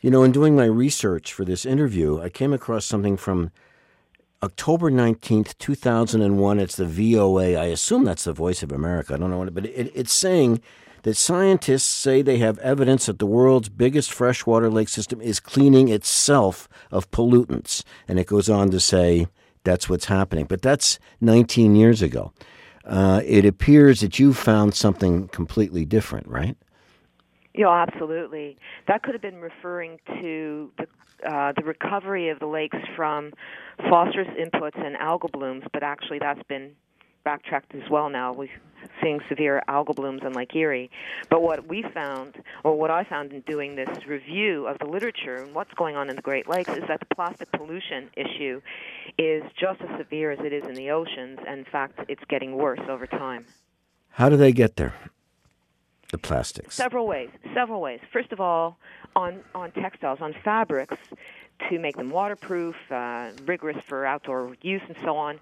You know, in doing my research for this interview, I came across something from October 19th, 2001. It's the VOA. I assume that's the Voice of America. I don't know what, but it, it's saying that scientists say they have evidence that the world's biggest freshwater lake system is cleaning itself of pollutants. And it goes on to say that's what's happening. But that's 19 years ago. Uh, it appears that you found something completely different, right? Yeah, absolutely. That could have been referring to the uh, the recovery of the lakes from phosphorus inputs and algal blooms, but actually that's been backtracked as well now. We're seeing severe algal blooms in Lake Erie. But what we found, or what I found in doing this review of the literature and what's going on in the Great Lakes, is that the plastic pollution issue is just as severe as it is in the oceans. And in fact, it's getting worse over time. How do they get there? The plastics. Several ways. Several ways. First of all, on on textiles, on fabrics, to make them waterproof, uh, rigorous for outdoor use, and so on.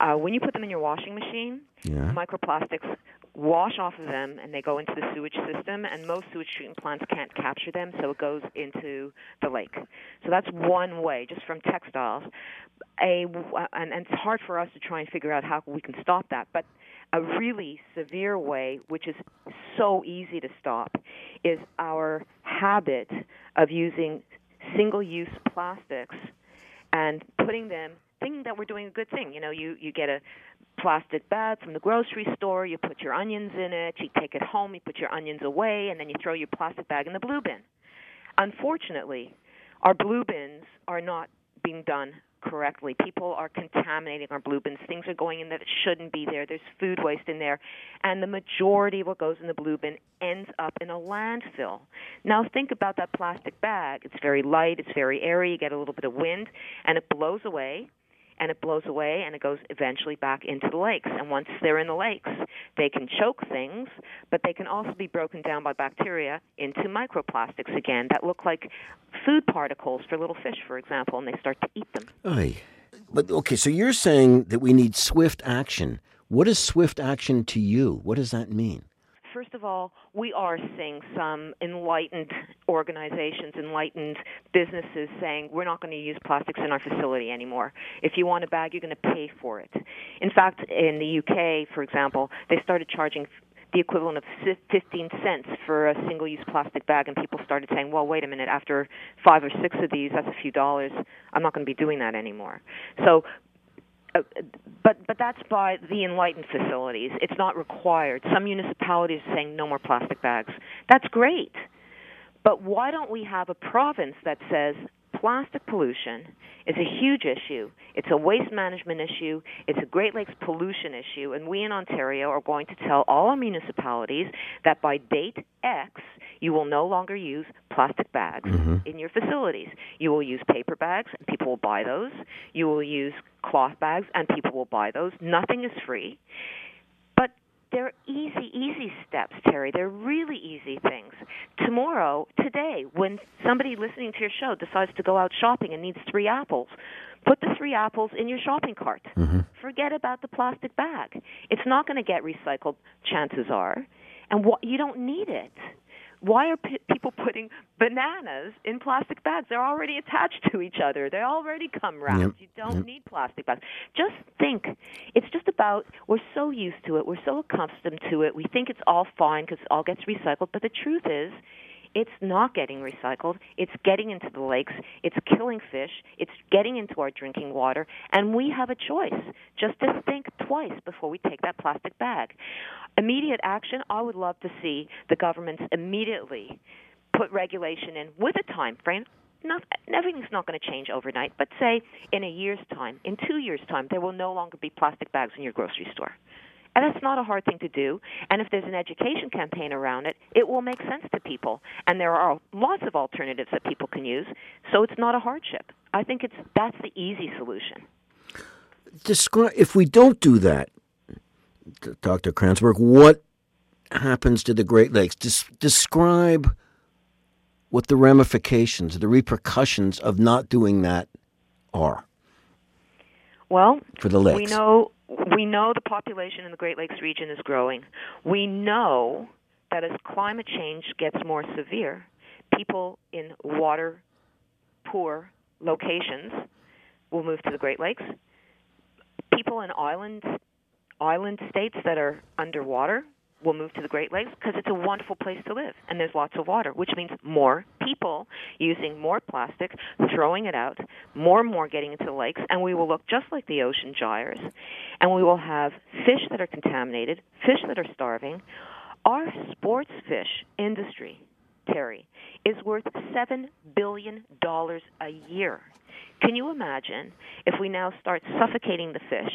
Uh, when you put them in your washing machine, Yeah. microplastics wash off of them and they go into the sewage system and most sewage treatment plants can't capture them so it goes into the lake so that's one way just from textiles a and, and it's hard for us to try and figure out how we can stop that but a really severe way which is so easy to stop is our habit of using single use plastics and putting them thinking that we're doing a good thing. You know, you you get a plastic bag from the grocery store, you put your onions in it, you take it home, you put your onions away, and then you throw your plastic bag in the blue bin. Unfortunately, our blue bins are not being done correctly. People are contaminating our blue bins. Things are going in that shouldn't be there. There's food waste in there. And the majority of what goes in the blue bin ends up in a landfill. Now think about that plastic bag. It's very light, it's very airy, you get a little bit of wind, and it blows away and it blows away and it goes eventually back into the lakes. And once they're in the lakes, they can choke things, but they can also be broken down by bacteria into microplastics again that look like food particles for little fish, for example, and they start to eat them. Oy. But okay, so you're saying that we need swift action. What is swift action to you? What does that mean? First of all, we are seeing some enlightened organizations, enlightened businesses saying we're not going to use plastics in our facility anymore. If you want a bag, you're going to pay for it. In fact, in the UK, for example, they started charging the equivalent of 15 cents for a single use plastic bag, and people started saying, well, wait a minute, after five or six of these, that's a few dollars. I'm not going to be doing that anymore. So uh, but but that's by the enlightened facilities. It's not required. Some municipalities are saying no more plastic bags. That's great. But why don't we have a province that says plastic pollution is a huge issue. It's a waste management issue. It's a Great Lakes pollution issue. And we in Ontario are going to tell all our municipalities that by date X, you will no longer use plastic bags mm-hmm. in your facilities. You will use paper bags, and people will buy those. You will use cloth bags, and people will buy those. Nothing is free. But they're easy, easy steps, Terry. They're really easy things. Tomorrow, today, when somebody listening to your show decides to go out shopping and needs three apples, put the three apples in your shopping cart. Mm-hmm. Forget about the plastic bag. It's not going to get recycled, chances are, and wh- you don't need it. Why are p- people putting bananas in plastic bags? They're already attached to each other. They already come wrapped. Yep, You don't yep. need plastic bags. Just think. It's just about we're so used to it. We're so accustomed to it. We think it's all fine because it all gets recycled. But the truth is, it's not getting recycled. It's getting into the lakes. It's killing fish. It's getting into our drinking water. And we have a choice just to think twice before we take that plastic bag. Immediate action, I would love to see the governments immediately put regulation in with a time frame. Not, everything's not going to change overnight, but say in a year's time, in two years' time, there will no longer be plastic bags in your grocery store. And that's not a hard thing to do. And if there's an education campaign around it, it will make sense to people. And there are lots of alternatives that people can use, so it's not a hardship. I think it's that's the easy solution. Describe if we don't do that, Dr. Krantzberg, what happens to the Great Lakes? Des- describe what the ramifications, the repercussions of not doing that are Well, for the lakes. we know we know the population in the Great Lakes region is growing. We know that as climate change gets more severe, People in water poor locations will move to the Great Lakes. People in island island states that are underwater will move to the Great Lakes because it's a wonderful place to live and there's lots of water, which means more people using more plastic, throwing it out, more and more getting into the lakes, and we will look just like the ocean gyres. And we will have fish that are contaminated, fish that are starving. Our sports fish industry, Terry, is worth $7 billion a year. Can you imagine if we now start suffocating the fish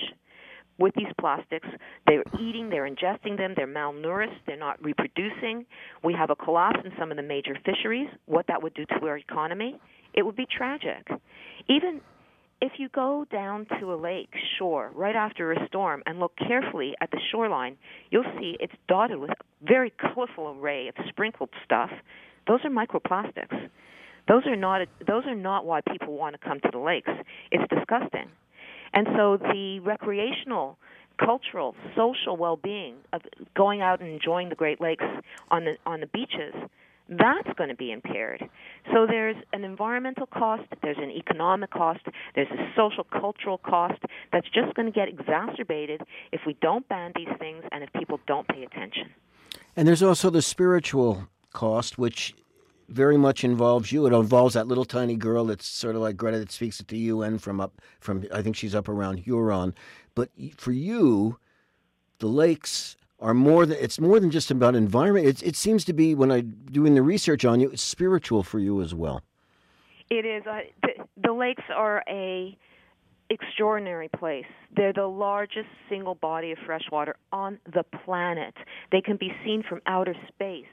with these plastics? They're eating, they're ingesting them, they're malnourished, they're not reproducing. We have a collapse in some of the major fisheries. What that would do to our economy? It would be tragic. Even if you go down to a lake shore right after a storm and look carefully at the shoreline, you'll see it's dotted with a very colorful array of sprinkled stuff. Those are microplastics. Those are not those are not why people want to come to the lakes. It's disgusting. And so the recreational, cultural, social well-being of going out and enjoying the Great Lakes on the on the beaches that's going to be impaired. So there's an environmental cost, there's an economic cost, there's a social cultural cost that's just going to get exacerbated if we don't ban these things and if people don't pay attention. And there's also the spiritual cost, which very much involves you. It involves that little tiny girl that's sort of like Greta that speaks at the UN from up from I think she's up around Huron. But for you, the lakes are more than it's more than just about environment. It, it seems to be when I doing the research on you, it's spiritual for you as well. It is. Uh, the, the lakes are a extraordinary place. They're the largest single body of fresh water on the planet. They can be seen from outer space.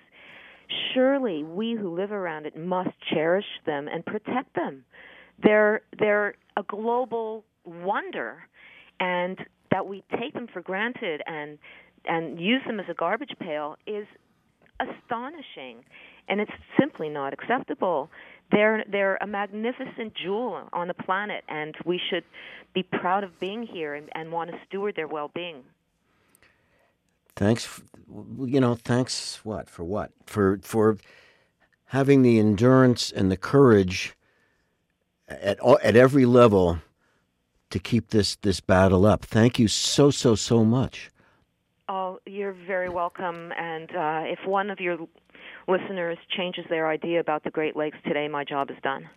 Surely we who live around it must cherish them and protect them. They're they're a global wonder and that we take them for granted and and use them as a garbage pail is astonishing. And it's simply not acceptable. They're they're a magnificent jewel on the planet and we should be proud of being here and, and want to steward their well-being thanks you know thanks what for what for for having the endurance and the courage at at every level to keep this this battle up thank you so so so much Oh, you're very welcome. And uh, if one of your listeners changes their idea about the Great Lakes today, my job is done.